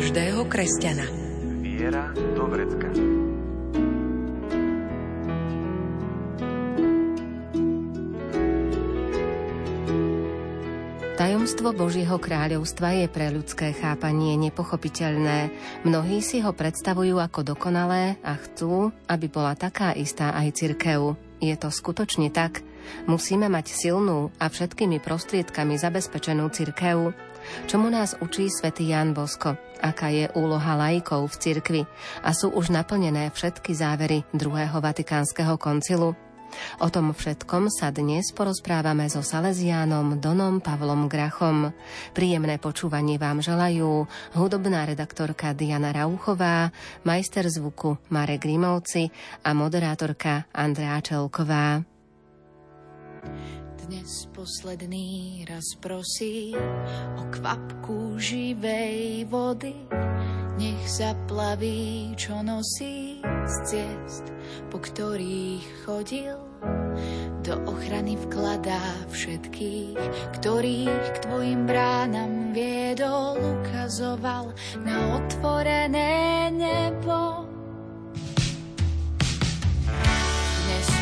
každého kresťana. Viera do vrecka. Tajomstvo Božieho kráľovstva je pre ľudské chápanie nepochopiteľné. Mnohí si ho predstavujú ako dokonalé a chcú, aby bola taká istá aj cirkev. Je to skutočne tak? Musíme mať silnú a všetkými prostriedkami zabezpečenú cirkev. Čomu nás učí svätý Jan Bosko? Aká je úloha laikov v cirkvi? A sú už naplnené všetky závery druhého Vatikánskeho koncilu? O tom všetkom sa dnes porozprávame so Salesiánom Donom Pavlom Grachom. Príjemné počúvanie vám želajú hudobná redaktorka Diana Rauchová, majster zvuku Marek Grimovci a moderátorka Andrea Čelková. Dnes posledný raz prosí o kvapku živej vody. Nech zaplaví, čo nosí z ciest, po ktorých chodil. Do ochrany vkladá všetkých, ktorých k tvojim bránam viedol, ukazoval na otvorené nebo.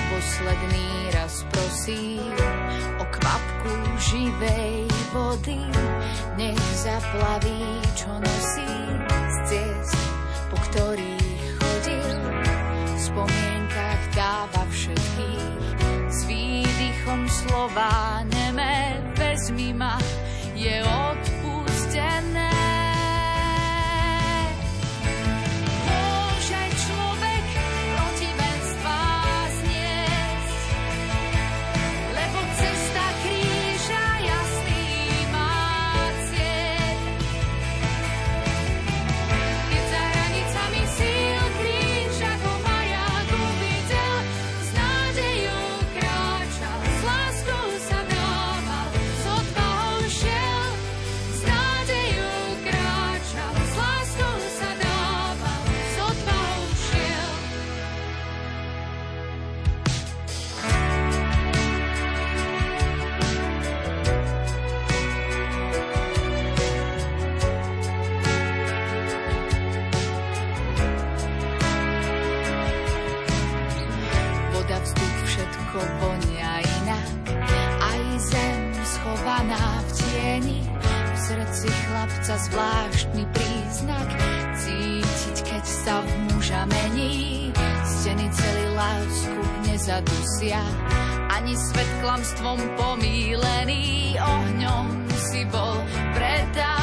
Posledný raz prosí o kvapku živej vody, nech zaplaví, čo nosí z ciest, po ktorých chodil. V spomienkach dáva všetkých s výdychom slova neme, vezmi ma, je odpustené. Zvláštny príznak. Cítiť, keď sa v muža mení. Steny celý lásku nezadusia. Ani svet klamstvom pomílený. Ohňom si bol predavený.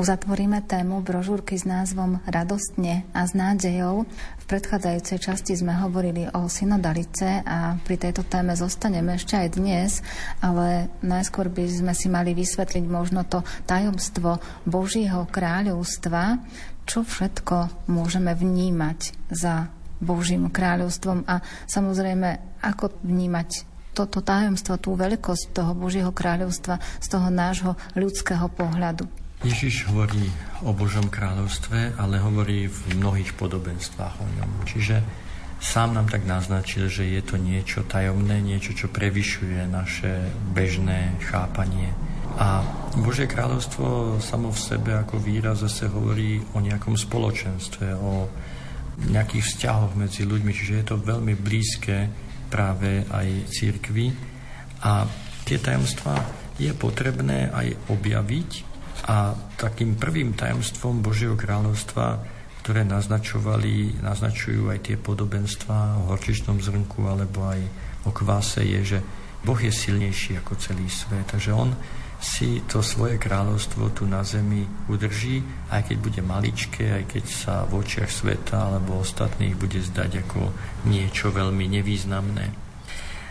Uzatvoríme tému brožúrky s názvom Radostne a s nádejou. V predchádzajúcej časti sme hovorili o synodalice a pri tejto téme zostaneme ešte aj dnes, ale najskôr by sme si mali vysvetliť možno to tajomstvo Božieho kráľovstva, čo všetko môžeme vnímať za Božím kráľovstvom a samozrejme, ako vnímať toto tajomstvo, tú veľkosť toho Božieho kráľovstva z toho nášho ľudského pohľadu. Ježiš hovorí o Božom kráľovstve, ale hovorí v mnohých podobenstvách o ňom. Čiže sám nám tak naznačil, že je to niečo tajomné, niečo, čo prevyšuje naše bežné chápanie. A Božie kráľovstvo samo v sebe ako výraz zase hovorí o nejakom spoločenstve, o nejakých vzťahoch medzi ľuďmi, čiže je to veľmi blízke práve aj církvi. A tie tajomstvá je potrebné aj objaviť a takým prvým tajomstvom Božieho kráľovstva, ktoré naznačovali, naznačujú aj tie podobenstva o horčičnom zrnku alebo aj o kváse, je, že Boh je silnejší ako celý svet. Takže on si to svoje kráľovstvo tu na zemi udrží, aj keď bude maličké, aj keď sa v očiach sveta alebo ostatných bude zdať ako niečo veľmi nevýznamné.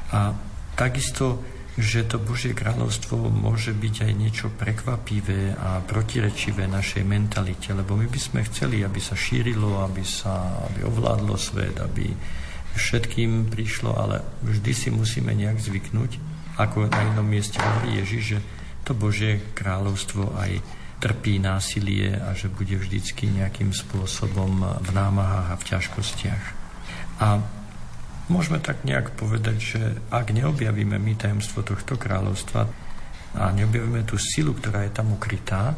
A takisto že to Božie kráľovstvo môže byť aj niečo prekvapivé a protirečivé našej mentalite, lebo my by sme chceli, aby sa šírilo, aby sa aby ovládlo svet, aby všetkým prišlo, ale vždy si musíme nejak zvyknúť, ako na inom mieste hovorí Ježiš, že to Božie kráľovstvo aj trpí násilie a že bude vždycky nejakým spôsobom v námahách a v ťažkostiach. A Môžeme tak nejak povedať, že ak neobjavíme my tajemstvo tohto kráľovstva a neobjavíme tú silu, ktorá je tam ukrytá,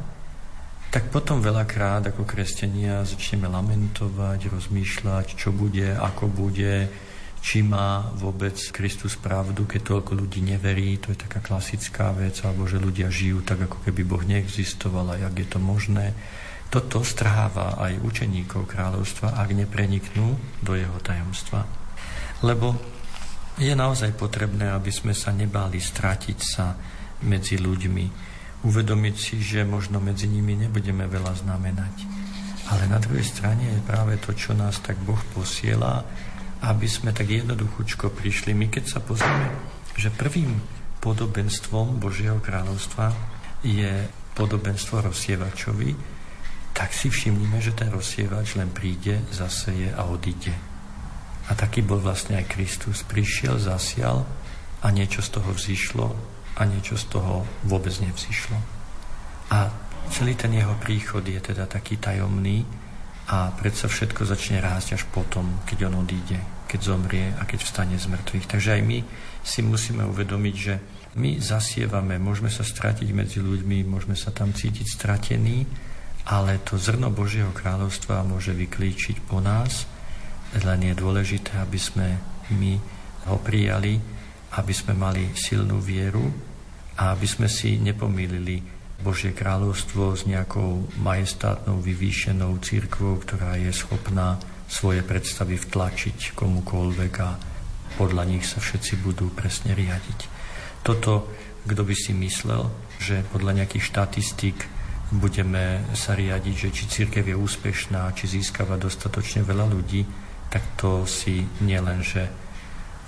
tak potom veľakrát ako kresťania začneme lamentovať, rozmýšľať, čo bude, ako bude, či má vôbec Kristus pravdu, keď toľko ľudí neverí, to je taká klasická vec, alebo že ľudia žijú tak, ako keby Boh neexistoval a jak je to možné. Toto strháva aj učeníkov kráľovstva, ak nepreniknú do jeho tajomstva. Lebo je naozaj potrebné, aby sme sa nebáli stratiť sa medzi ľuďmi, uvedomiť si, že možno medzi nimi nebudeme veľa znamenať. Ale na druhej strane je práve to, čo nás tak Boh posiela, aby sme tak jednoduchúčko prišli. My keď sa pozrieme, že prvým podobenstvom Božieho kráľovstva je podobenstvo rozsievačovi, tak si všimnime, že ten rozsievač len príde, zaseje a odíde. A taký bol vlastne aj Kristus. Prišiel, zasial a niečo z toho vzýšlo a niečo z toho vôbec nevzýšlo. A celý ten jeho príchod je teda taký tajomný a predsa všetko začne rásť až potom, keď on odíde, keď zomrie a keď vstane z mŕtvych. Takže aj my si musíme uvedomiť, že my zasievame, môžeme sa stratiť medzi ľuďmi, môžeme sa tam cítiť stratení, ale to zrno Božieho kráľovstva môže vyklíčiť po nás len je dôležité, aby sme my ho prijali, aby sme mali silnú vieru a aby sme si nepomýlili Božie kráľovstvo s nejakou majestátnou, vyvýšenou církvou, ktorá je schopná svoje predstavy vtlačiť komukoľvek a podľa nich sa všetci budú presne riadiť. Toto, kto by si myslel, že podľa nejakých štatistík budeme sa riadiť, že či církev je úspešná, či získava dostatočne veľa ľudí, tak to si nielen, že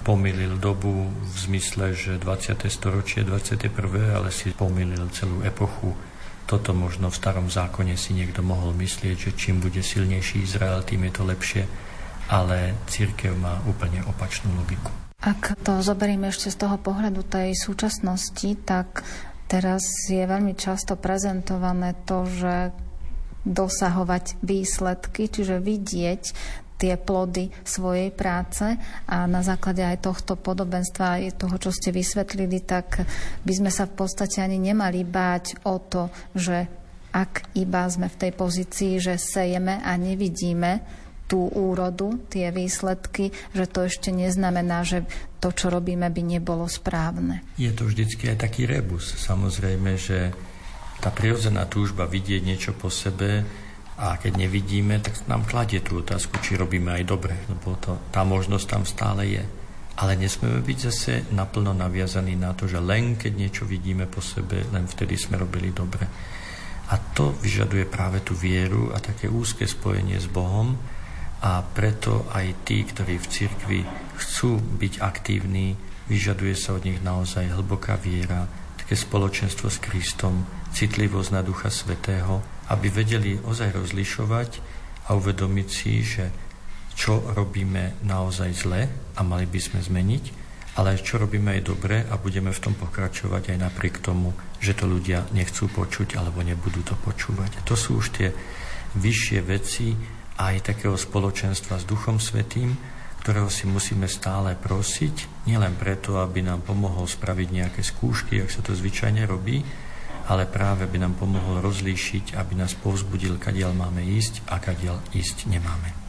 pomýlil dobu v zmysle, že 20. storočie, 21. ale si pomýlil celú epochu. Toto možno v starom zákone si niekto mohol myslieť, že čím bude silnejší Izrael, tým je to lepšie, ale církev má úplne opačnú logiku. Ak to zoberieme ešte z toho pohľadu tej súčasnosti, tak teraz je veľmi často prezentované to, že dosahovať výsledky, čiže vidieť tie plody svojej práce a na základe aj tohto podobenstva, aj toho, čo ste vysvetlili, tak by sme sa v podstate ani nemali báť o to, že ak iba sme v tej pozícii, že sejeme a nevidíme tú úrodu, tie výsledky, že to ešte neznamená, že to, čo robíme, by nebolo správne. Je to vždycky aj taký rebus. Samozrejme, že tá prirodzená túžba vidieť niečo po sebe a keď nevidíme, tak nám kladie tú otázku, či robíme aj dobre, lebo to, tá možnosť tam stále je. Ale nesmieme byť zase naplno naviazaní na to, že len keď niečo vidíme po sebe, len vtedy sme robili dobre. A to vyžaduje práve tú vieru a také úzke spojenie s Bohom a preto aj tí, ktorí v cirkvi chcú byť aktívni, vyžaduje sa od nich naozaj hlboká viera, také spoločenstvo s Kristom, citlivosť na Ducha Svetého aby vedeli ozaj rozlišovať a uvedomiť si, že čo robíme naozaj zle a mali by sme zmeniť, ale čo robíme aj dobre a budeme v tom pokračovať aj napriek tomu, že to ľudia nechcú počuť alebo nebudú to počúvať. To sú už tie vyššie veci aj takého spoločenstva s Duchom Svetým, ktorého si musíme stále prosiť, nielen preto, aby nám pomohol spraviť nejaké skúšky, ak sa to zvyčajne robí, ale práve by nám pomohol rozlíšiť, aby nás povzbudil, kadiaľ máme ísť a kadiaľ ísť nemáme.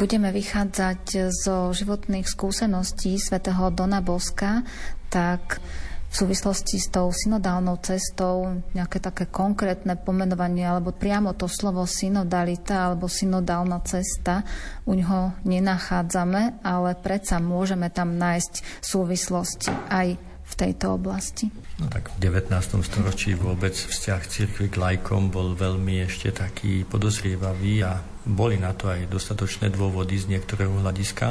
Budeme vychádzať zo životných skúseností svätého Dona Boska, tak v súvislosti s tou synodálnou cestou nejaké také konkrétne pomenovanie alebo priamo to slovo synodalita alebo synodálna cesta u ňoho nenachádzame, ale predsa môžeme tam nájsť súvislosti aj v tejto oblasti. No tak v 19. storočí vôbec vzťah cirkvi k lajkom bol veľmi ešte taký podozrievavý a boli na to aj dostatočné dôvody z niektorého hľadiska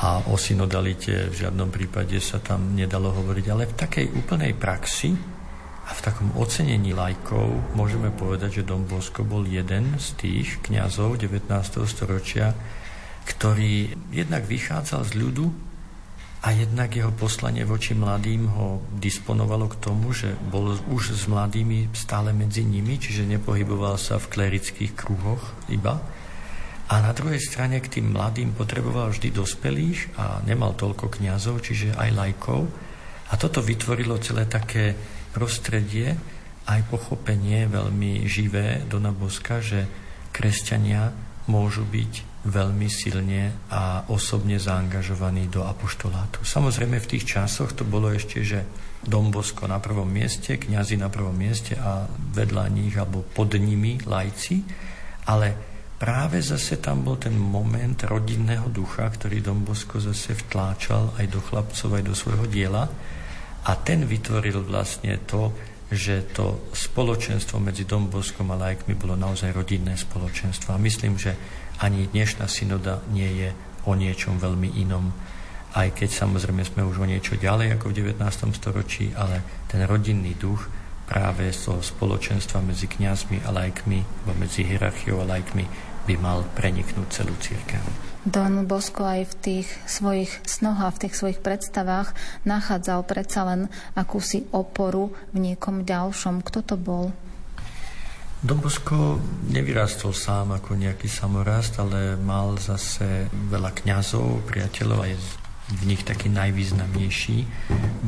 a o synodalite v žiadnom prípade sa tam nedalo hovoriť, ale v takej úplnej praxi a v takom ocenení lajkov môžeme povedať, že Dom Bosko bol jeden z tých kňazov 19. storočia, ktorý jednak vychádzal z ľudu, a jednak jeho poslanie voči mladým ho disponovalo k tomu, že bol už s mladými stále medzi nimi, čiže nepohyboval sa v klerických kruhoch iba. A na druhej strane k tým mladým potreboval vždy dospelých a nemal toľko kňazov, čiže aj lajkov. A toto vytvorilo celé také prostredie, aj pochopenie veľmi živé do Boska, že kresťania môžu byť veľmi silne a osobne zaangažovaní do apoštolátu. Samozrejme v tých časoch to bolo ešte, že Dombosko na prvom mieste, kňazi na prvom mieste a vedľa nich alebo pod nimi lajci, ale práve zase tam bol ten moment rodinného ducha, ktorý Dombosko zase vtláčal aj do chlapcov, aj do svojho diela a ten vytvoril vlastne to, že to spoločenstvo medzi Domboskom a lajkmi bolo naozaj rodinné spoločenstvo. A myslím, že ani dnešná synoda nie je o niečom veľmi inom, aj keď samozrejme sme už o niečo ďalej ako v 19. storočí, ale ten rodinný duch práve zo spoločenstva medzi kňazmi a lajkmi, alebo medzi hierarchiou a lajkmi by mal preniknúť celú církev. Don Bosko aj v tých svojich snoch a v tých svojich predstavách nachádzal predsa len akúsi oporu v niekom ďalšom. Kto to bol? Don Bosko nevyrastol sám ako nejaký samorast, ale mal zase veľa kňazov, priateľov, aj v nich taký najvýznamnejší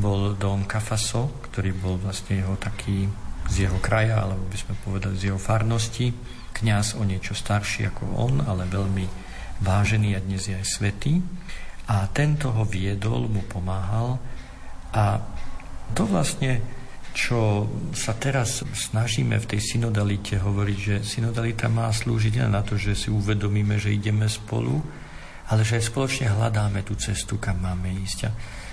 bol Don Cafaso, ktorý bol vlastne jeho taký z jeho kraja, alebo by sme povedali z jeho farnosti. Kňaz o niečo starší ako on, ale veľmi vážený a dnes je aj svetý. A tento ho viedol, mu pomáhal. A to vlastne, čo sa teraz snažíme v tej synodalite hovoriť, že synodalita má slúžiť len na to, že si uvedomíme, že ideme spolu, ale že aj spoločne hľadáme tú cestu, kam máme ísť. A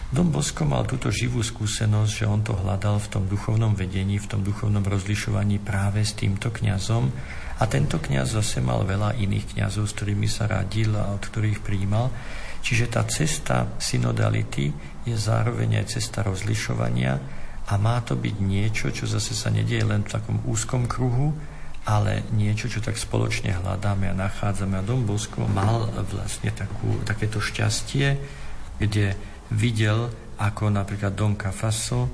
Dom Bosko mal túto živú skúsenosť, že on to hľadal v tom duchovnom vedení, v tom duchovnom rozlišovaní práve s týmto kňazom a tento kňaz zase mal veľa iných kňazov, s ktorými sa radil a od ktorých prijímal. Čiže tá cesta synodality je zároveň aj cesta rozlišovania a má to byť niečo, čo zase sa nedieje len v takom úzkom kruhu, ale niečo, čo tak spoločne hľadáme a nachádzame. A Dom Bosko mal vlastne takú, takéto šťastie, kde videl, ako napríklad Don Cafaso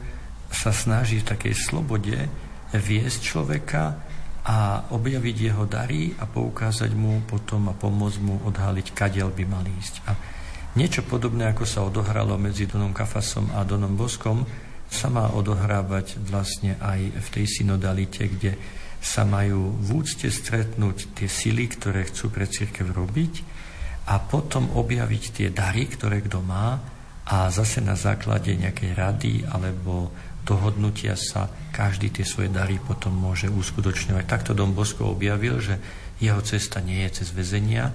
sa snaží v takej slobode viesť človeka a objaviť jeho dary a poukázať mu potom a pomôcť mu odhaliť, kadiaľ by mal ísť. A niečo podobné, ako sa odohralo medzi Donom Kafasom a Donom Boskom, sa má odohrávať vlastne aj v tej synodalite, kde sa majú v úcte stretnúť tie sily, ktoré chcú pre církev robiť a potom objaviť tie dary, ktoré kto má a zase na základe nejakej rady alebo dohodnutia sa každý tie svoje dary potom môže uskutočňovať. Takto Dom Bosko objavil, že jeho cesta nie je cez väzenia,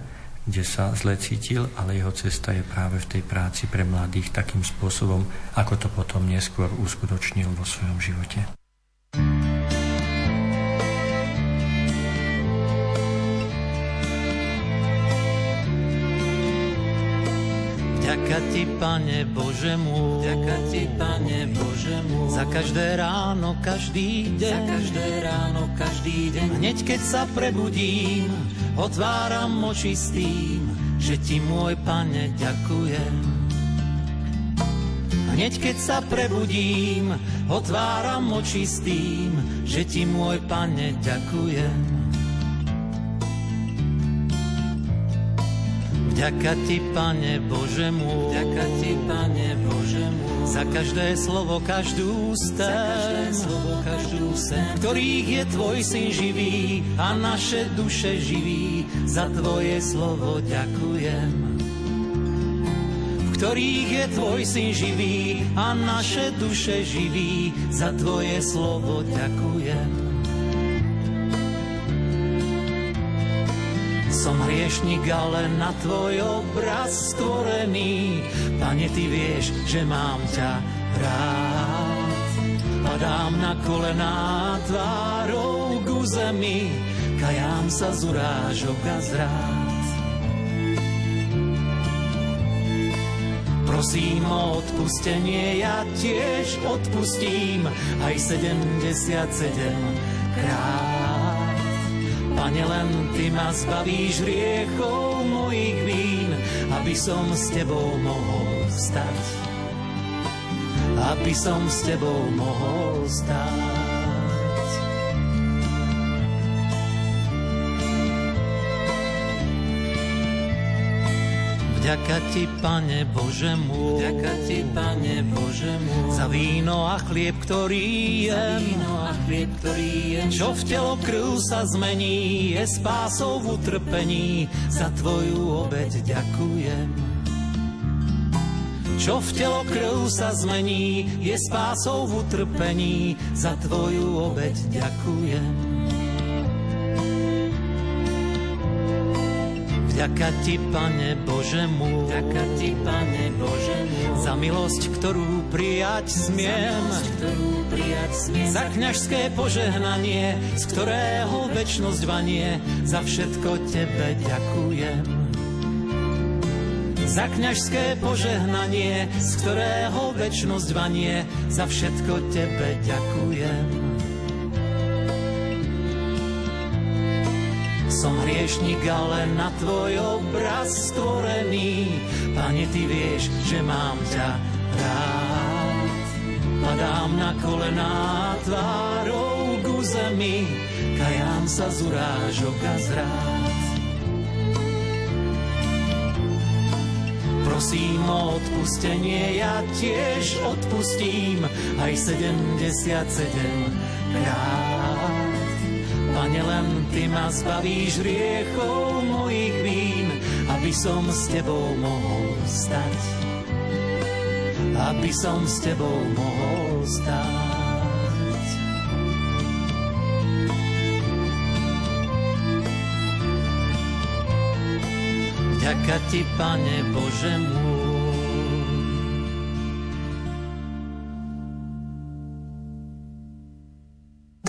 kde sa zle cítil, ale jeho cesta je práve v tej práci pre mladých takým spôsobom, ako to potom neskôr uskutočnil vo svojom živote. Ti, Pane Bože môj, ďaká ti, Pane Bože môj, za každé ráno, každý deň, za každé ráno, každý deň. Hneď keď sa prebudím, otváram oči s tým, že ti, môj Pane, ďakujem. Hneď keď sa prebudím, otváram oči s tým, že ti, môj Pane, ďakujem. Ďaká ti, Pane Bože môj, ďaká ti, Pane Bože môj, za každé slovo, každú sen, za každé slovo, každú sen, ktorých je Tvoj syn živý a naše duše živí, za Tvoje slovo ďakujem. V ktorých je Tvoj syn živý a naše duše živí, za Tvoje slovo ďakujem. Som hriešnik, ale na tvoj obraz stvorený. Pane, ty vieš, že mám ťa rád. Padám na kolená tvárou ku zemi, kajám sa z urážok a zrád. Prosím o odpustenie, ja tiež odpustím aj 77 krát. Pane, len Ty ma zbavíš riechov mojich vín, aby som s Tebou mohol stať. Aby som s Tebou mohol stať. Vďaka ti, Pane Bože môj, Vďaka ti, Pane Bože môj, za víno a chlieb, ktorý je, víno a chlieb, ktorý je, čo v telo krv sa zmení, je spásou v utrpení, za Tvoju obeď ďakujem. Čo v telo krv sa zmení, je spásou v utrpení, za Tvoju obeď ďakujem. Ďaká ti, Pane Bože môj, ďaká ti, Pane Bože môj, za milosť, ktorú prijať smiem, za, milosť, ktorú prijať smiem, za kňažské požehnanie, z ktorého väčnosť vanie, za všetko Tebe ďakujem. Za kňažské požehnanie, z ktorého väčnosť vanie, za všetko Tebe ďakujem. Som hriešnik, ale na tvoj obraz stvorený. Pane, ty vieš, že mám ťa rád. Padám na kolená tvárou ku zemi, kajám sa z urážok a zrád. Prosím o odpustenie, ja tiež odpustím aj 77 krát. Pane, len Ty ma zbavíš riechov mojich vín, aby som s Tebou mohol stať. Aby som s Tebou mohol stať. Ďaká Ti, Pane Bože môj,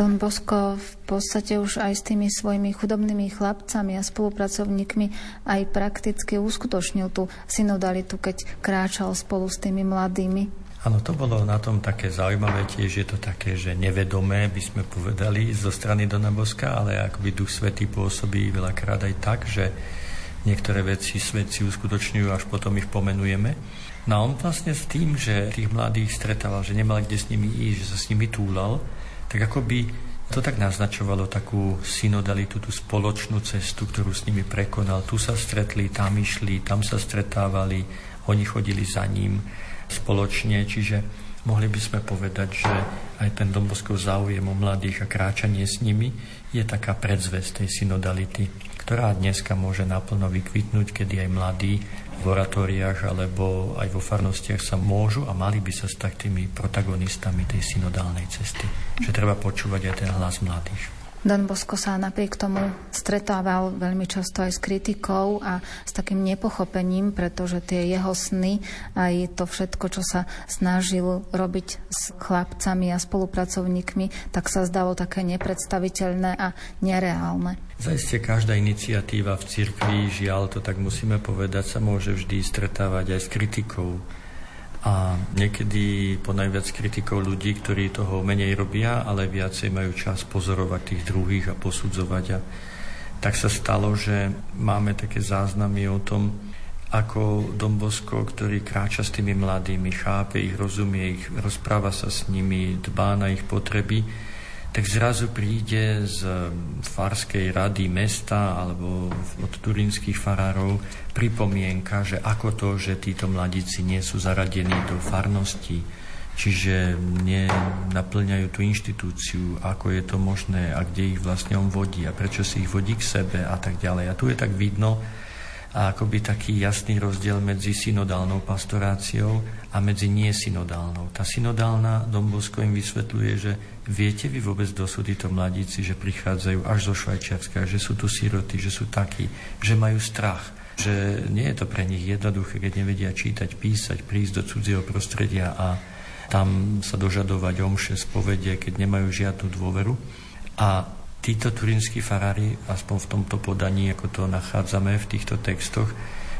Don Bosko v podstate už aj s tými svojimi chudobnými chlapcami a spolupracovníkmi aj prakticky uskutočnil tú synodalitu, keď kráčal spolu s tými mladými. Áno, to bolo na tom také zaujímavé, tiež je to také, že nevedomé, by sme povedali, zo strany Dona Boska, ale akoby Duch Svetý pôsobí veľakrát aj tak, že niektoré veci svet si uskutočňujú, až potom ich pomenujeme. No a on vlastne s tým, že tých mladých stretával, že nemal kde s nimi ísť, že sa s nimi túlal, tak ako by to tak naznačovalo takú synodalitu, tú spoločnú cestu, ktorú s nimi prekonal. Tu sa stretli, tam išli, tam sa stretávali, oni chodili za ním spoločne, čiže mohli by sme povedať, že aj ten Domboskov záujem o mladých a kráčanie s nimi je taká predzvesť tej synodality, ktorá dneska môže naplno vykvitnúť, kedy aj mladí v oratóriách alebo aj vo farnostiach sa môžu a mali by sa stať tými protagonistami tej synodálnej cesty. Že treba počúvať aj ten hlas mladých. Don Bosko sa napriek tomu stretával veľmi často aj s kritikou a s takým nepochopením, pretože tie jeho sny aj to všetko, čo sa snažil robiť s chlapcami a spolupracovníkmi, tak sa zdalo také nepredstaviteľné a nereálne. Zajistie každá iniciatíva v cirkvi, žiaľ to tak musíme povedať, sa môže vždy stretávať aj s kritikou a niekedy po najviac kritikov ľudí, ktorí toho menej robia, ale viacej majú čas pozorovať tých druhých a posudzovať. A tak sa stalo, že máme také záznamy o tom, ako Dombosko, ktorý kráča s tými mladými, chápe ich, rozumie ich, rozpráva sa s nimi, dbá na ich potreby, tak zrazu príde z farskej rady mesta alebo od turínskych farárov pripomienka, že ako to, že títo mladíci nie sú zaradení do farnosti, čiže nenaplňajú tú inštitúciu, ako je to možné a kde ich vlastne on vodí a prečo si ich vodí k sebe a tak ďalej. A tu je tak vidno, a akoby taký jasný rozdiel medzi synodálnou pastoráciou a medzi nesynodálnou. Tá synodálna Dombosko im vysvetľuje, že viete vy vôbec, sú títo mladíci, že prichádzajú až zo Švajčiarska, že sú tu siroty, že sú takí, že majú strach, že nie je to pre nich jednoduché, keď nevedia čítať, písať, prísť do cudzieho prostredia a tam sa dožadovať omše, spovede, keď nemajú žiadnu dôveru. A títo turínsky farári, aspoň v tomto podaní, ako to nachádzame v týchto textoch,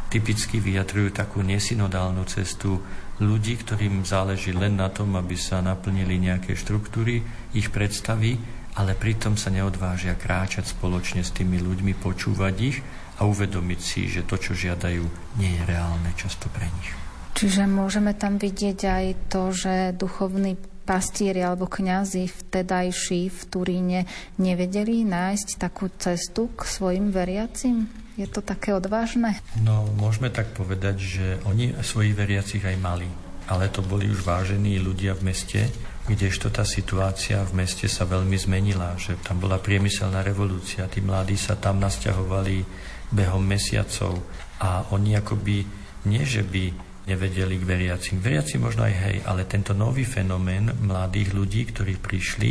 typicky vyjadrujú takú nesynodálnu cestu ľudí, ktorým záleží len na tom, aby sa naplnili nejaké štruktúry, ich predstavy, ale pritom sa neodvážia kráčať spoločne s tými ľuďmi, počúvať ich a uvedomiť si, že to, čo žiadajú, nie je reálne často pre nich. Čiže môžeme tam vidieť aj to, že duchovný pastieri alebo kňazi vtedajší v Turíne nevedeli nájsť takú cestu k svojim veriacim? Je to také odvážne? No, môžeme tak povedať, že oni svojich veriacich aj mali. Ale to boli už vážení ľudia v meste, kdežto tá situácia v meste sa veľmi zmenila, že tam bola priemyselná revolúcia, tí mladí sa tam nasťahovali behom mesiacov a oni akoby nie, že by nevedeli k veriacim. Veriaci možno aj hej, ale tento nový fenomén mladých ľudí, ktorí prišli,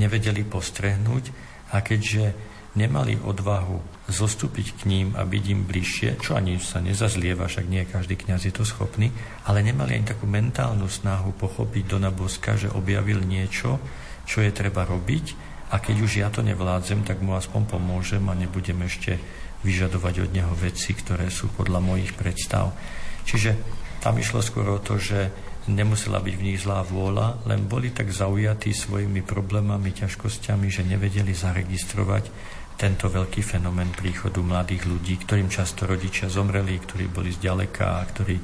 nevedeli postrehnúť a keďže nemali odvahu zostúpiť k ním a byť im bližšie, čo ani sa nezazlieva, však nie každý kňaz je to schopný, ale nemali ani takú mentálnu snahu pochopiť do Boska, že objavil niečo, čo je treba robiť a keď už ja to nevládzem, tak mu aspoň pomôžem a nebudem ešte vyžadovať od neho veci, ktoré sú podľa mojich predstav. Čiže tam išlo skôr o to, že nemusela byť v nich zlá vôľa, len boli tak zaujatí svojimi problémami, ťažkosťami, že nevedeli zaregistrovať tento veľký fenomén príchodu mladých ľudí, ktorým často rodičia zomreli, ktorí boli zďaleka a ktorí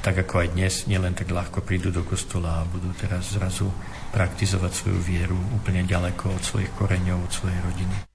tak ako aj dnes, nielen tak ľahko prídu do kostola a budú teraz zrazu praktizovať svoju vieru úplne ďaleko od svojich koreňov, od svojej rodiny.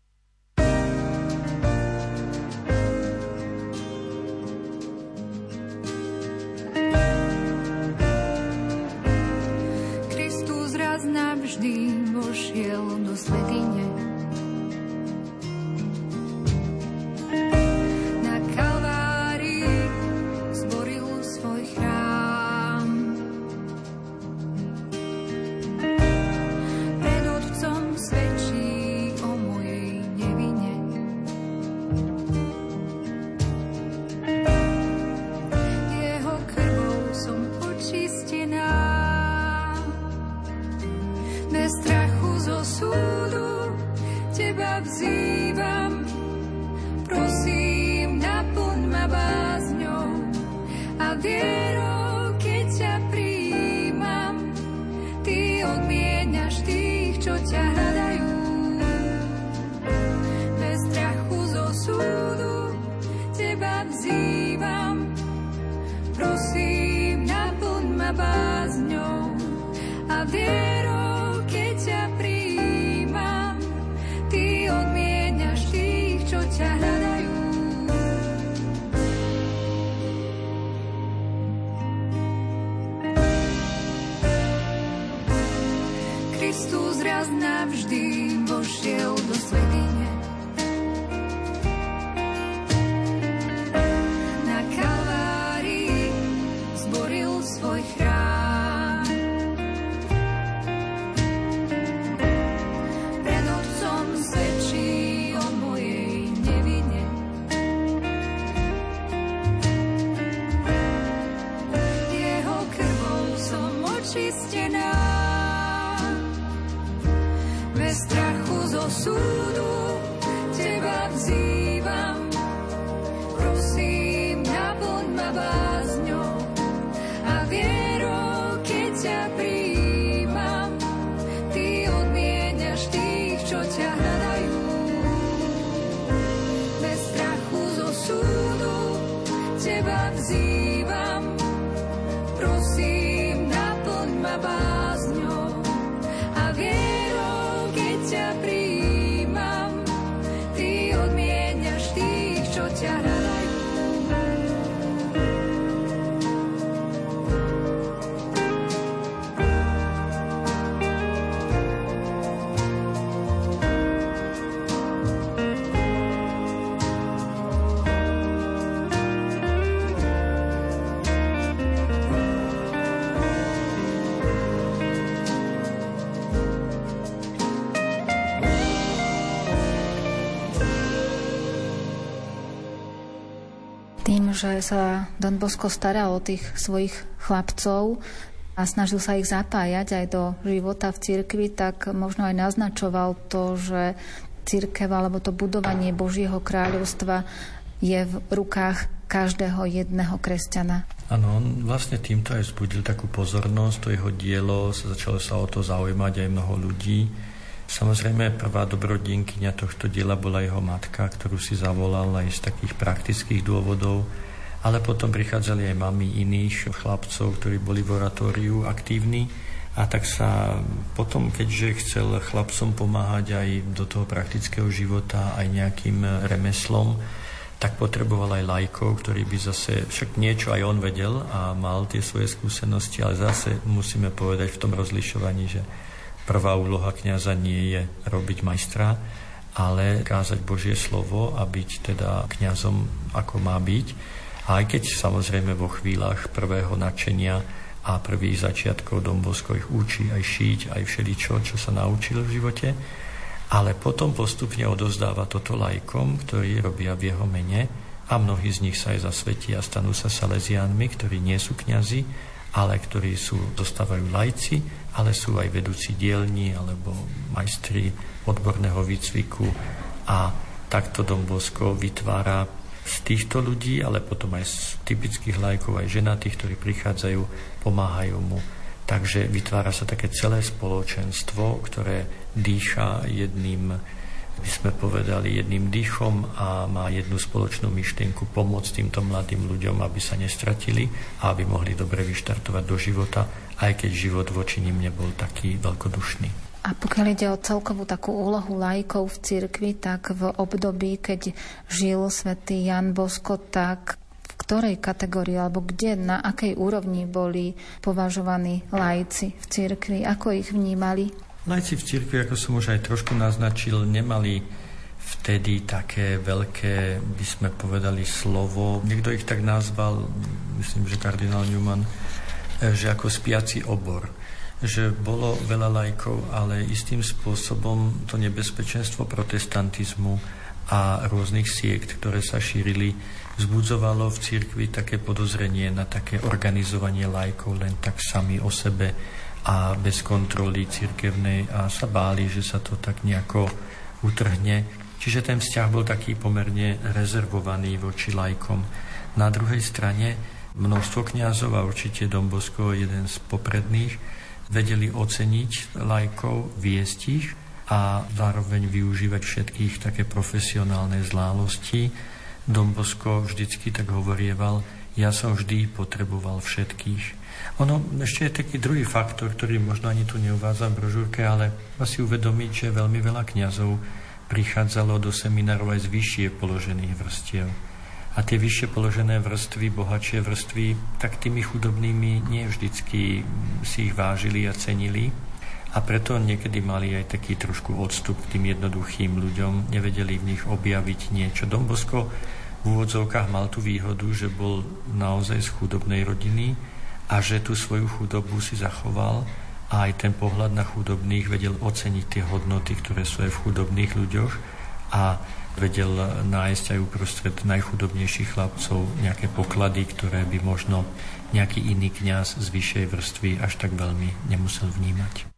Prosím, naplň ma bázňou a vierou, strachu že sa Don Bosco staral o tých svojich chlapcov a snažil sa ich zapájať aj do života v cirkvi, tak možno aj naznačoval to, že cirkev alebo to budovanie Božieho kráľovstva je v rukách každého jedného kresťana. Áno, on vlastne týmto aj vzbudil takú pozornosť, to jeho dielo, sa začalo sa o to zaujímať aj mnoho ľudí. Samozrejme, prvá dobrodinkyňa tohto diela bola jeho matka, ktorú si zavolal aj z takých praktických dôvodov, ale potom prichádzali aj mami iných chlapcov, ktorí boli v oratóriu aktívni a tak sa potom, keďže chcel chlapcom pomáhať aj do toho praktického života, aj nejakým remeslom, tak potreboval aj lajkov, ktorí by zase, však niečo aj on vedel a mal tie svoje skúsenosti, ale zase musíme povedať v tom rozlišovaní, že prvá úloha kňaza nie je robiť majstra, ale kázať Božie slovo a byť teda kňazom, ako má byť. A aj keď samozrejme vo chvíľach prvého nadšenia a prvých začiatkov Dombosko ich učí aj šiť, aj všeličo, čo sa naučil v živote, ale potom postupne odozdáva toto lajkom, ktorí robia v jeho mene a mnohí z nich sa aj zasvetia a stanú sa salesiánmi, ktorí nie sú kňazi, ale ktorí sú, zostávajú lajci, ale sú aj vedúci dielni alebo majstri odborného výcviku. A takto Dombosko vytvára z týchto ľudí, ale potom aj z typických lajkov, aj ženatých, ktorí prichádzajú, pomáhajú mu. Takže vytvára sa také celé spoločenstvo, ktoré dýcha jedným by sme povedali, jedným dýchom a má jednu spoločnú myšlienku pomôcť týmto mladým ľuďom, aby sa nestratili a aby mohli dobre vyštartovať do života, aj keď život voči nim nebol taký veľkodušný. A pokiaľ ide o celkovú takú úlohu lajkov v cirkvi, tak v období, keď žil svätý Jan Bosko, tak v ktorej kategórii alebo kde, na akej úrovni boli považovaní lajci v cirkvi, ako ich vnímali? Lajci v cirkvi, ako som už aj trošku naznačil, nemali vtedy také veľké, by sme povedali, slovo. Niekto ich tak nazval, myslím, že kardinál Newman, eh, že ako spiaci obor že bolo veľa lajkov, ale istým spôsobom to nebezpečenstvo protestantizmu a rôznych siekt, ktoré sa šírili, vzbudzovalo v cirkvi také podozrenie na také organizovanie lajkov len tak sami o sebe a bez kontroly cirkevnej a sa báli, že sa to tak nejako utrhne. Čiže ten vzťah bol taký pomerne rezervovaný voči lajkom. Na druhej strane množstvo kňazov a určite Dombosko jeden z popredných vedeli oceniť lajkov, viesť ich a zároveň využívať všetkých také profesionálne zlálosti. Dombosko vždycky tak hovorieval, ja som vždy potreboval všetkých. Ono ešte je taký druhý faktor, ktorý možno ani tu neuvádza v brožúrke, ale asi uvedomiť, že veľmi veľa kňazov prichádzalo do seminárov aj z vyššie položených vrstiev a tie vyššie položené vrstvy, bohatšie vrstvy, tak tými chudobnými nie vždycky si ich vážili a cenili. A preto niekedy mali aj taký trošku odstup k tým jednoduchým ľuďom, nevedeli v nich objaviť niečo. Dombosko v úvodzovkách mal tú výhodu, že bol naozaj z chudobnej rodiny a že tú svoju chudobu si zachoval a aj ten pohľad na chudobných vedel oceniť tie hodnoty, ktoré sú aj v chudobných ľuďoch a vedel nájsť aj uprostred najchudobnejších chlapcov nejaké poklady, ktoré by možno nejaký iný kňaz z vyššej vrstvy až tak veľmi nemusel vnímať.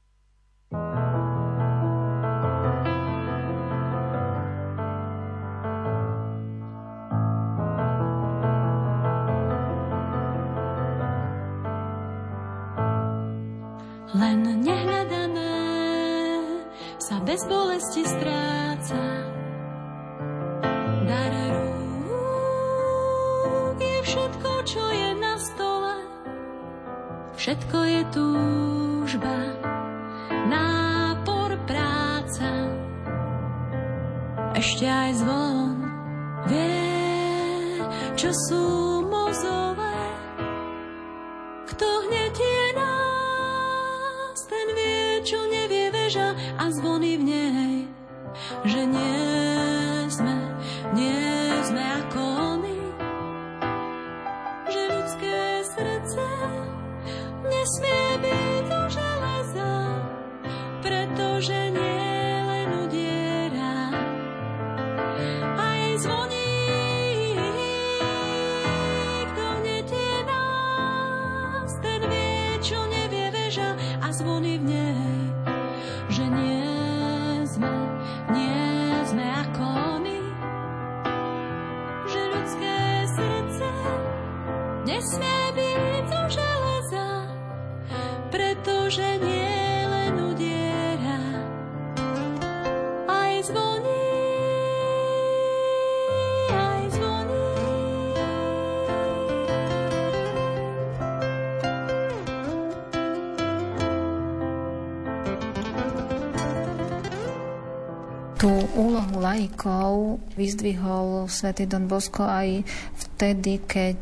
Tú úlohu laikov vyzdvihol svätý Don Bosko aj vtedy, keď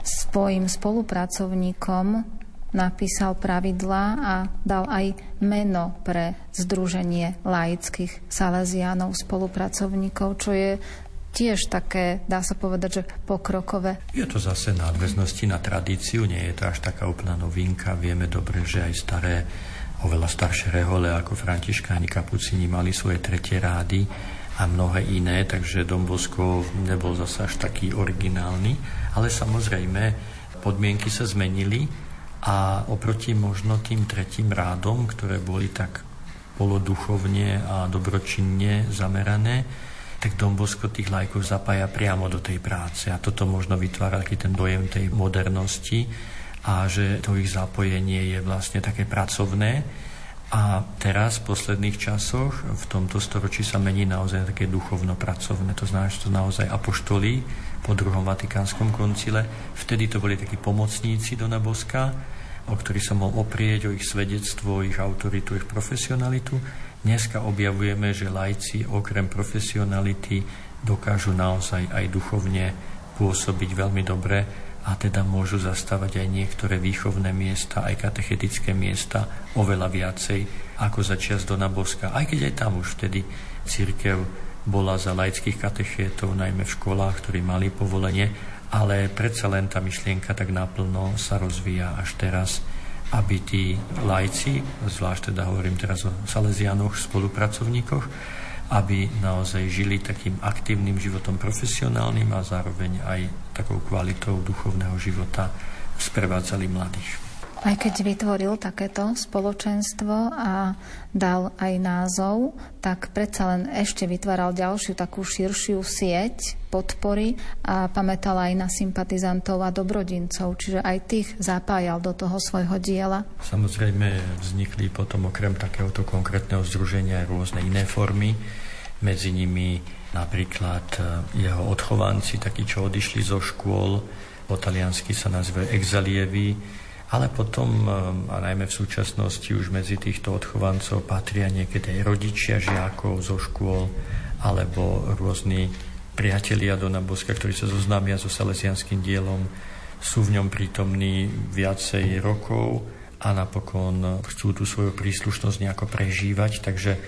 svojim spolupracovníkom napísal pravidlá a dal aj meno pre Združenie laických salesiánov, spolupracovníkov, čo je tiež také, dá sa povedať, že pokrokové. Je to zase nadväznosti na tradíciu, nie je to až taká úplná novinka. Vieme dobre, že aj staré, oveľa staršie rehole ako františkáni kapucini mali svoje tretie rády a mnohé iné, takže Dombosko nebol zase až taký originálny, ale samozrejme podmienky sa zmenili a oproti možno tým tretím rádom, ktoré boli tak poloduchovne a dobročinne zamerané, tak Dombosko tých lajkov zapája priamo do tej práce. A toto možno vytvára taký ten dojem tej modernosti a že to ich zapojenie je vlastne také pracovné A teraz v posledných časoch, v tomto storočí sa mení naozaj také duchovno-pracovné. To znamená, že to naozaj apoštolí po druhom vatikánskom koncile. Vtedy to boli takí pomocníci Dona Boska, o ktorých sa mohol oprieť, o ich svedectvo, ich autoritu, ich profesionalitu. Dneska objavujeme, že lajci okrem profesionality dokážu naozaj aj duchovne pôsobiť veľmi dobre a teda môžu zastávať aj niektoré výchovné miesta, aj katechetické miesta oveľa viacej ako za čas do Naboska. Aj keď aj tam už vtedy církev bola za laických katechétov, najmä v školách, ktorí mali povolenie, ale predsa len tá myšlienka tak naplno sa rozvíja až teraz, aby tí lajci, zvlášť teda hovorím teraz o Salesianoch, spolupracovníkoch, aby naozaj žili takým aktívnym životom profesionálnym a zároveň aj takou kvalitou duchovného života sprevádzali mladých. Aj keď vytvoril takéto spoločenstvo a dal aj názov, tak predsa len ešte vytváral ďalšiu takú širšiu sieť podpory a pamätal aj na sympatizantov a dobrodincov, čiže aj tých zapájal do toho svojho diela. Samozrejme vznikli potom okrem takéhoto konkrétneho združenia rôzne iné formy, medzi nimi napríklad e, jeho odchovanci, takí, čo odišli zo škôl, po taliansky sa nazývajú exalievi, ale potom, eh, a najmä v súčasnosti už medzi týchto odchovancov patria niekedy rodičia žiakov zo škôl alebo rôzni priatelia Dona Boska, ktorí sa zoznámia so salesianským dielom, sú v ňom prítomní viacej rokov a napokon chcú tú svoju príslušnosť nejako prežívať, takže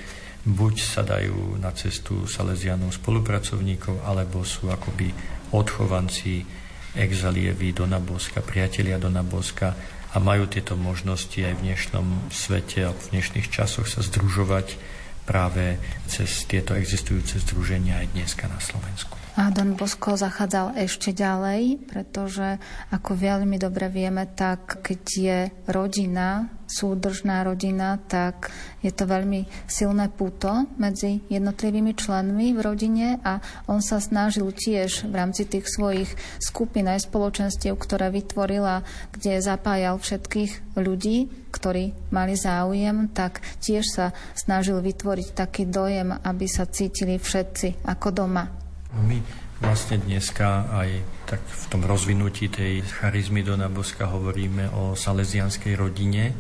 buď sa dajú na cestu salesianov spolupracovníkov, alebo sú akoby odchovanci exalievi Dona Boska, priatelia Dona Boska, a majú tieto možnosti aj v dnešnom svete a v dnešných časoch sa združovať práve cez tieto existujúce združenia aj dneska na Slovensku. A Don Bosco zachádzal ešte ďalej, pretože ako veľmi dobre vieme, tak keď je rodina, súdržná rodina, tak je to veľmi silné puto medzi jednotlivými členmi v rodine a on sa snažil tiež v rámci tých svojich skupín aj spoločenstiev, ktoré vytvorila, kde zapájal všetkých ľudí, ktorí mali záujem, tak tiež sa snažil vytvoriť taký dojem, aby sa cítili všetci ako doma. My vlastne dneska aj tak v tom rozvinutí tej charizmy Dona Boska hovoríme o salesianskej rodine,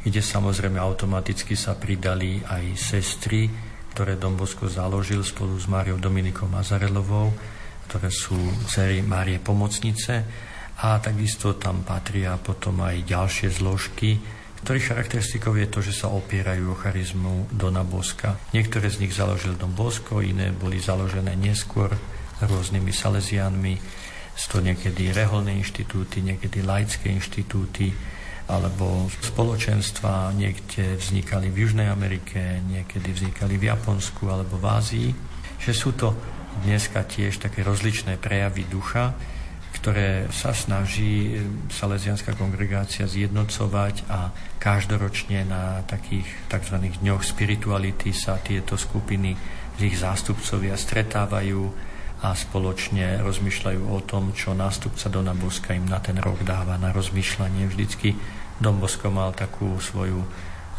kde samozrejme automaticky sa pridali aj sestry, ktoré Don Bosko založil spolu s Máriou Dominikou Mazarelovou, ktoré sú dcery Márie Pomocnice. A takisto tam patria potom aj ďalšie zložky, ktorých charakteristikou je to, že sa opierajú o charizmu Dona Boska. Niektoré z nich založil Don Bosko, iné boli založené neskôr rôznymi salesiánmi. Sú to niekedy reholné inštitúty, niekedy laické inštitúty, alebo spoločenstva niekde vznikali v Južnej Amerike, niekedy vznikali v Japonsku alebo v Ázii. Že sú to dneska tiež také rozličné prejavy ducha, ktoré sa snaží eh, Salesianská kongregácia zjednocovať a každoročne na takých tzv. dňoch spirituality sa tieto skupiny, ich zástupcovia stretávajú a spoločne rozmýšľajú o tom, čo nástupca Dona Boska im na ten rok dáva na rozmýšľanie. Vždycky Don Bosko mal takú svoju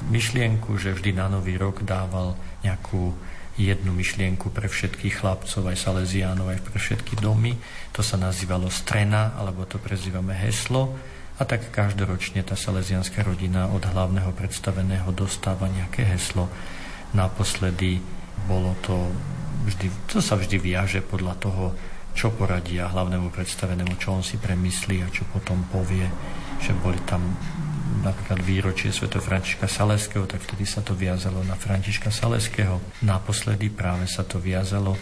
myšlienku, že vždy na nový rok dával nejakú jednu myšlienku pre všetkých chlapcov, aj Salesiánov, aj pre všetky domy. To sa nazývalo strena, alebo to prezývame heslo. A tak každoročne tá salesianská rodina od hlavného predstaveného dostáva nejaké heslo. Naposledy bolo to vždy, to sa vždy viaže podľa toho, čo poradia hlavnému predstavenému, čo on si premyslí a čo potom povie, že boli tam napríklad výročie Sv. Františka Saleského, tak vtedy sa to viazalo na Františka Saleského. Naposledy práve sa to viazalo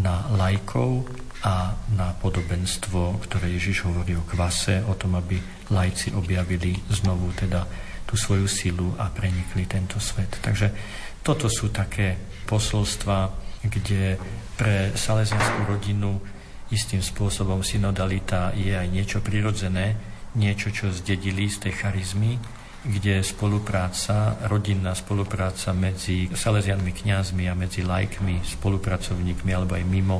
na lajkov a na podobenstvo, ktoré Ježiš hovorí o kvase, o tom, aby lajci objavili znovu teda tú svoju silu a prenikli tento svet. Takže toto sú také posolstva, kde pre salesianskú rodinu istým spôsobom synodalita je aj niečo prirodzené, niečo, čo zdedili z tej charizmy, kde spolupráca, rodinná spolupráca medzi salesianmi, kňazmi a medzi lajkmi, spolupracovníkmi alebo aj mimo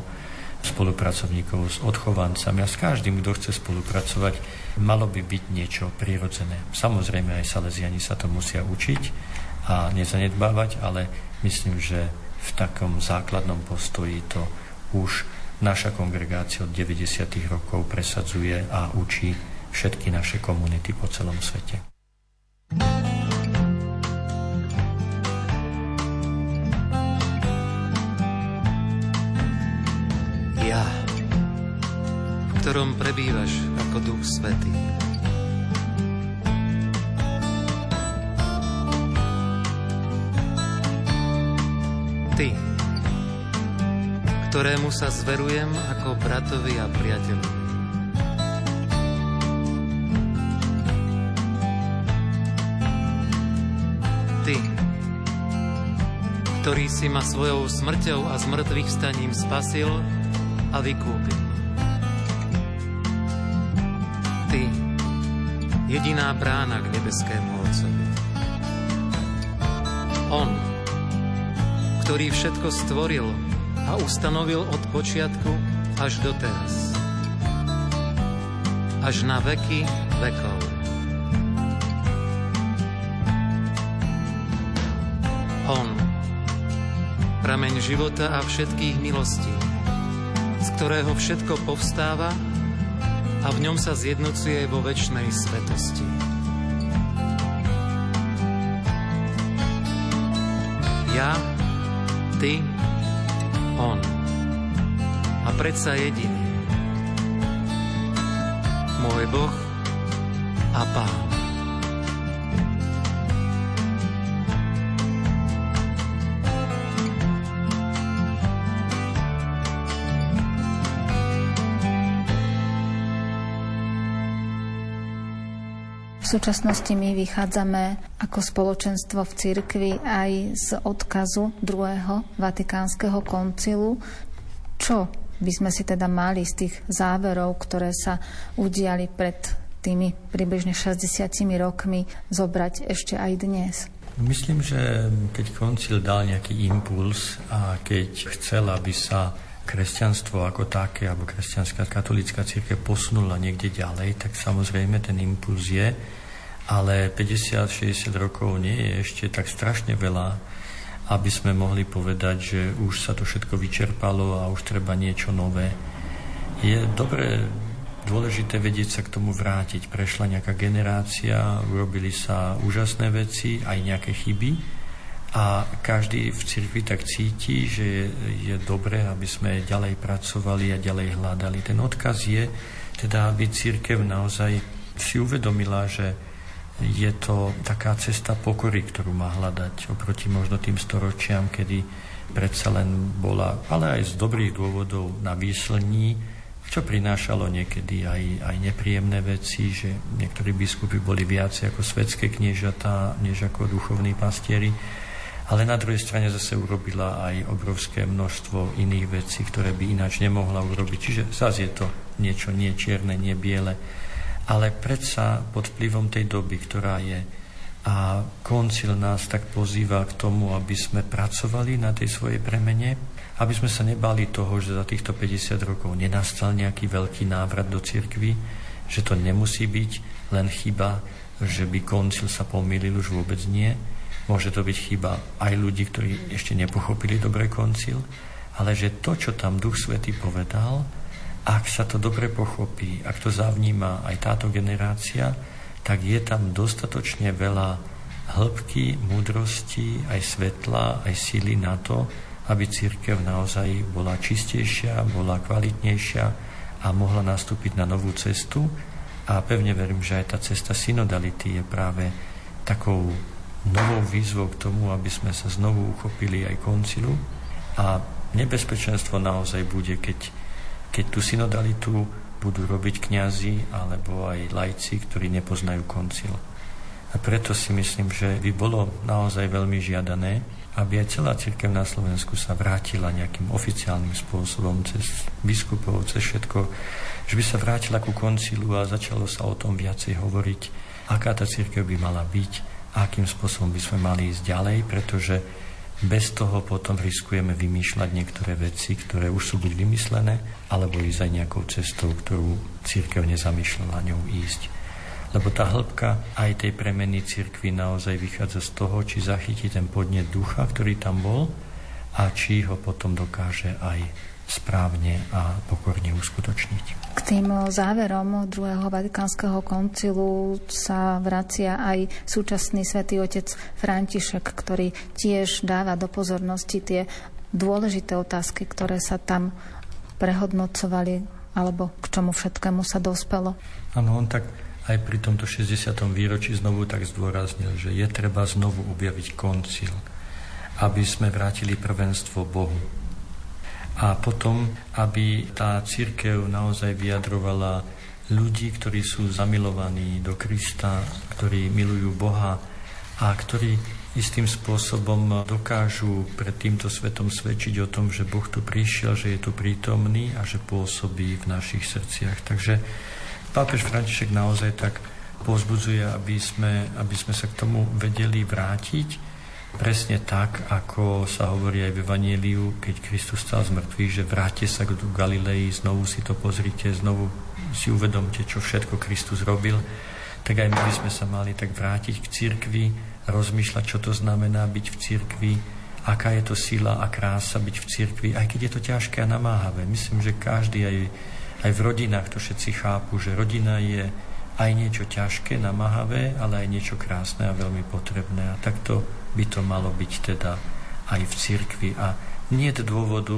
spolupracovníkov s odchovancami a s každým, kto chce spolupracovať, malo by byť niečo prirodzené. Samozrejme aj salesiani sa to musia učiť, a nezanedbávať, ale myslím, že v takom základnom postoji to už naša kongregácia od 90. rokov presadzuje a učí všetky naše komunity po celom svete. Ja, v ktorom prebývaš ako Duch Svetý. Ty, ktorému sa zverujem ako bratovi a priateľovi. Ktorý si ma svojou smrťou a zmrtvých staním spasil a vykúpil. Ty, jediná brána k nebeskému Otcovi. On, ktorý všetko stvoril a ustanovil od počiatku až do teraz. Až na veky vekov. Prameň života a všetkých milostí, z ktorého všetko povstáva a v ňom sa zjednocuje vo väčšnej svetosti. Ja, ty, on. A predsa jediný. Môj Boh a Pán. Súčasnosti my vychádzame ako spoločenstvo v cirkvi aj z odkazu druhého Vatikánskeho koncilu. Čo by sme si teda mali z tých záverov, ktoré sa udiali pred tými približne 60 rokmi, zobrať ešte aj dnes? Myslím, že keď koncil dal nejaký impuls a keď chcel, aby sa kresťanstvo ako také, alebo kresťanská katolická církev posunula niekde ďalej, tak samozrejme ten impuls je, ale 50-60 rokov nie je ešte tak strašne veľa, aby sme mohli povedať, že už sa to všetko vyčerpalo a už treba niečo nové. Je dobré, dôležité vedieť sa k tomu vrátiť. Prešla nejaká generácia, urobili sa úžasné veci, aj nejaké chyby a každý v cirkvi tak cíti, že je, je dobré, aby sme ďalej pracovali a ďalej hľadali. Ten odkaz je teda, aby církev naozaj si uvedomila, že je to taká cesta pokory, ktorú má hľadať oproti možno tým storočiam, kedy predsa len bola, ale aj z dobrých dôvodov na výslní, čo prinášalo niekedy aj, aj nepríjemné veci, že niektorí biskupy boli viac ako svetské kniežatá, než ako duchovní pastieri. Ale na druhej strane zase urobila aj obrovské množstvo iných vecí, ktoré by ináč nemohla urobiť. Čiže zase je to niečo nie čierne, nie biele ale predsa pod vplyvom tej doby, ktorá je. A koncil nás tak pozýva k tomu, aby sme pracovali na tej svojej premene, aby sme sa nebali toho, že za týchto 50 rokov nenastal nejaký veľký návrat do cirkvy, že to nemusí byť len chyba, že by koncil sa pomýlil, už vôbec nie. Môže to byť chyba aj ľudí, ktorí ešte nepochopili dobre koncil, ale že to, čo tam Duch Svetý povedal, ak sa to dobre pochopí, ak to zavníma aj táto generácia, tak je tam dostatočne veľa hĺbky, múdrosti, aj svetla, aj síly na to, aby církev naozaj bola čistejšia, bola kvalitnejšia a mohla nastúpiť na novú cestu. A pevne verím, že aj tá cesta synodality je práve takou novou výzvou k tomu, aby sme sa znovu uchopili aj koncilu. A nebezpečenstvo naozaj bude, keď keď tú synodalitu budú robiť kňazi alebo aj lajci, ktorí nepoznajú koncil. A preto si myslím, že by bolo naozaj veľmi žiadané, aby aj celá církev na Slovensku sa vrátila nejakým oficiálnym spôsobom cez biskupov, cez všetko, že by sa vrátila ku koncilu a začalo sa o tom viacej hovoriť, aká tá církev by mala byť, akým spôsobom by sme mali ísť ďalej, pretože bez toho potom riskujeme vymýšľať niektoré veci, ktoré už sú buď vymyslené, alebo ísť aj nejakou cestou, ktorú církev nezamýšľala ňou ísť. Lebo tá hĺbka aj tej premeny cirkvi naozaj vychádza z toho, či zachytí ten podnet ducha, ktorý tam bol a či ho potom dokáže aj správne a pokorne uskutočniť. K tým záverom druhého Vatikánskeho koncilu sa vracia aj súčasný svätý otec František, ktorý tiež dáva do pozornosti tie dôležité otázky, ktoré sa tam prehodnocovali, alebo k čomu všetkému sa dospelo. Áno, on tak aj pri tomto 60. výročí znovu tak zdôraznil, že je treba znovu objaviť koncil, aby sme vrátili prvenstvo Bohu. A potom, aby tá církev naozaj vyjadrovala ľudí, ktorí sú zamilovaní do Krista, ktorí milujú Boha a ktorí istým spôsobom dokážu pred týmto svetom svedčiť o tom, že Boh tu prišiel, že je tu prítomný a že pôsobí v našich srdciach. Takže pápež František naozaj tak pozbudzuje, aby sme, aby sme sa k tomu vedeli vrátiť, presne tak, ako sa hovorí aj v Evangeliu, keď Kristus stal z mŕtvych, že vráte sa k Galilei, znovu si to pozrite, znovu si uvedomte, čo všetko Kristus robil, tak aj my by sme sa mali tak vrátiť k cirkvi, rozmýšľať, čo to znamená byť v cirkvi, aká je to sila a krása byť v cirkvi, aj keď je to ťažké a namáhavé. Myslím, že každý aj, aj v rodinách to všetci chápu, že rodina je aj niečo ťažké, namáhavé, ale aj niečo krásne a veľmi potrebné. A takto by to malo byť teda aj v cirkvi. A nie je dôvodu,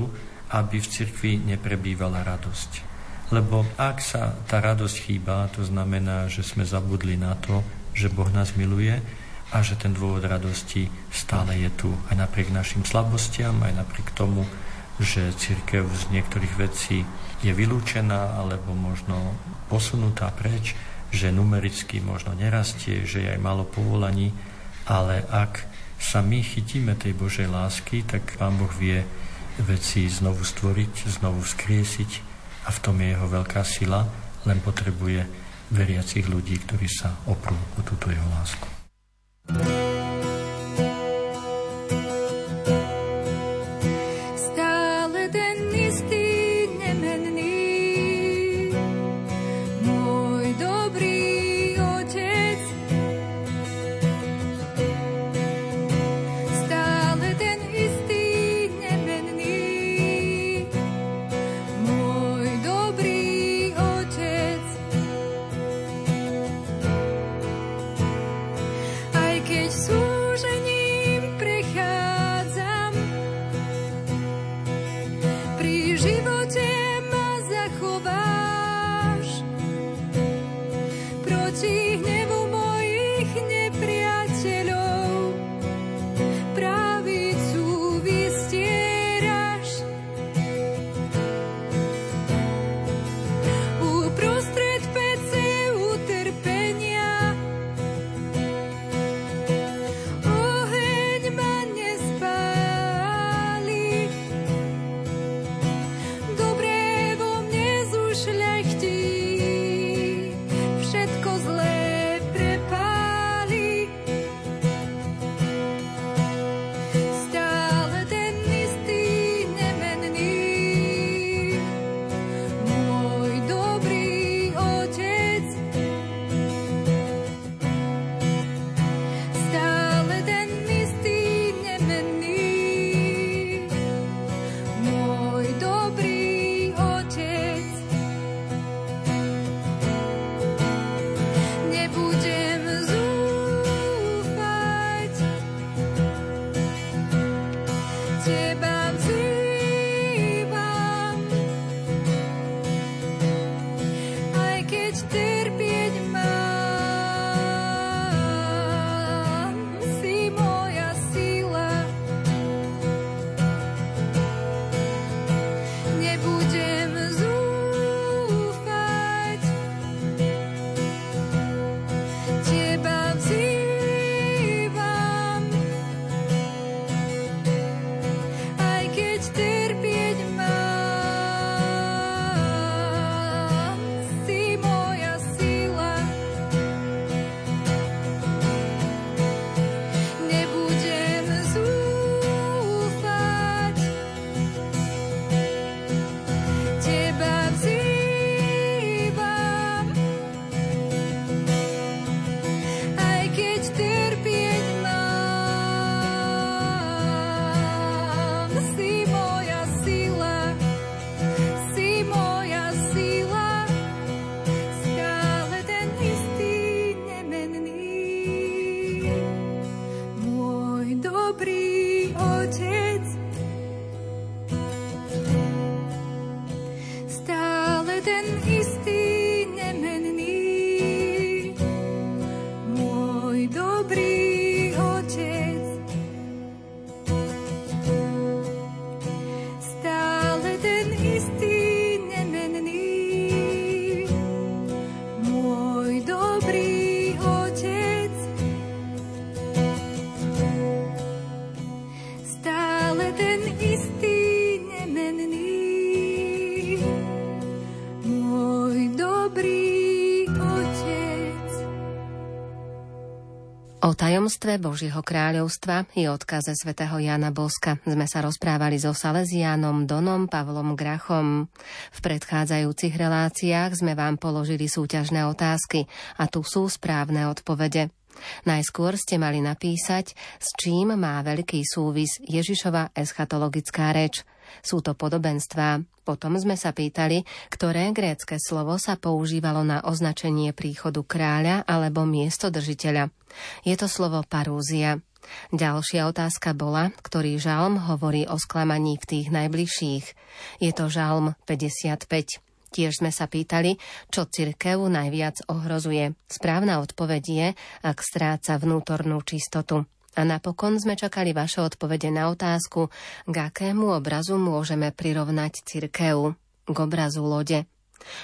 aby v cirkvi neprebývala radosť. Lebo ak sa tá radosť chýba, to znamená, že sme zabudli na to, že Boh nás miluje a že ten dôvod radosti stále je tu aj napriek našim slabostiam, aj napriek tomu, že církev z niektorých vecí je vylúčená alebo možno posunutá preč, že numericky možno nerastie, že je aj málo povolaní, ale ak sa my chytíme tej Božej lásky, tak Pán Boh vie veci znovu stvoriť, znovu vzkriesiť a v tom je jeho veľká sila, len potrebuje veriacich ľudí, ktorí sa oprú o túto jeho lásku. thank you tajomstve Božieho kráľovstva i odkaze svätého Jana Boska sme sa rozprávali so Salesiánom Donom Pavlom Grachom. V predchádzajúcich reláciách sme vám položili súťažné otázky a tu sú správne odpovede. Najskôr ste mali napísať, s čím má veľký súvis Ježišova eschatologická reč. Sú to podobenstvá. Potom sme sa pýtali, ktoré grécke slovo sa používalo na označenie príchodu kráľa alebo miestodržiteľa. Je to slovo parúzia. Ďalšia otázka bola, ktorý žalm hovorí o sklamaní v tých najbližších. Je to žalm 55. Tiež sme sa pýtali, čo cirkev najviac ohrozuje. Správna odpoveď je, ak stráca vnútornú čistotu. A napokon sme čakali vaše odpovede na otázku, k akému obrazu môžeme prirovnať cirkev. K obrazu lode.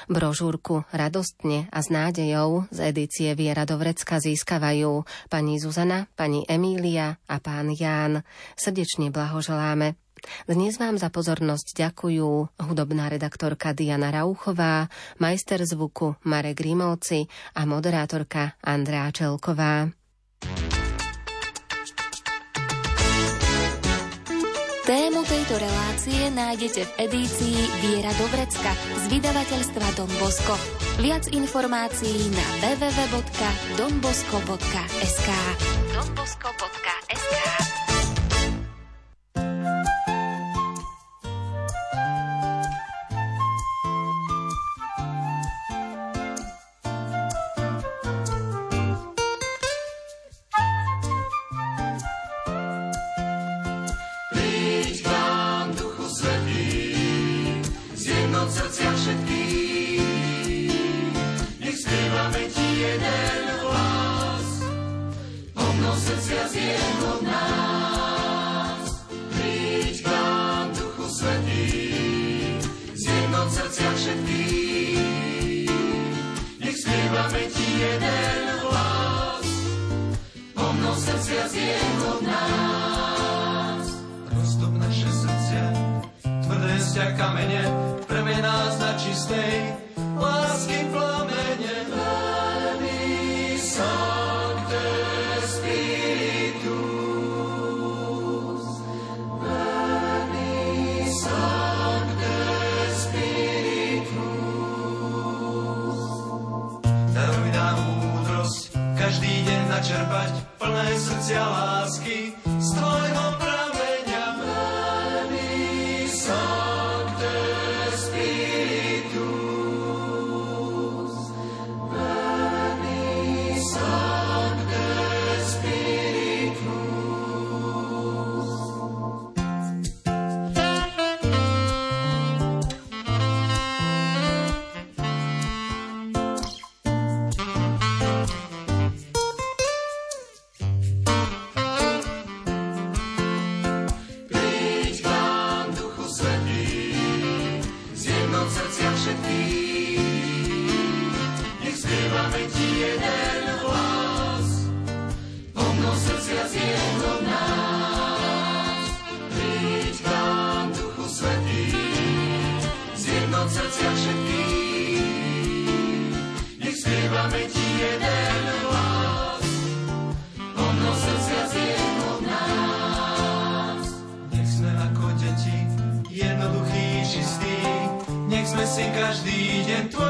Brožúrku radostne a s nádejou z edície Viera do Vrecka získavajú pani Zuzana, pani Emília a pán Ján. Srdečne blahoželáme. Dnes vám za pozornosť ďakujú hudobná redaktorka Diana Rauchová, majster zvuku Marek Grimovci a moderátorka Andrea Čelková. Tému tejto relácie nájdete v edícii Viera do z vydavateľstva Don Bosco. Viac informácií na www.donbosco.sk donbosco.sk zasiahol nás. Rozdob naše srdce, tvrdé sťa kamene, premená nás na čistej každý deň tvoj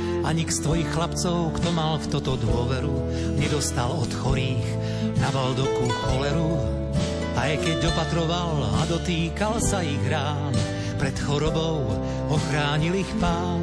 A nik z tvojich chlapcov, kto mal v toto dôveru, nedostal od chorých na Valdoku choleru. Aj keď opatroval a dotýkal sa ich rán, pred chorobou ochránil ich pán.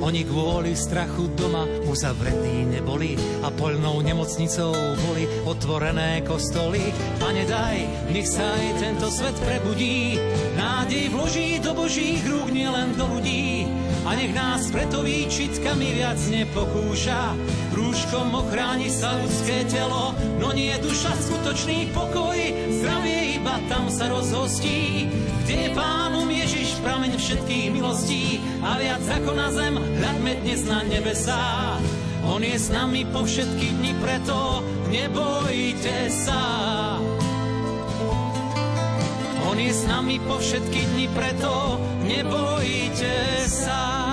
Oni kvôli strachu doma uzavretí neboli a poľnou nemocnicou boli otvorené kostoly. Pane daj, nech sa aj tento svet prebudí, nádej vloží do božích rúk, nielen do ľudí. A nech nás preto výčitkami viac nepokúša, rúškom ochráni sa ľudské telo, no nie duša skutočný pokoj, zdravie iba tam sa rozhostí. Kde je pánom Ježiš, prameň všetkých milostí a viac ako na zem, hľadme dnes na nebesá. On je s nami po všetky dni, preto nebojte sa. On je s nami po všetky dni, preto nebojte sa.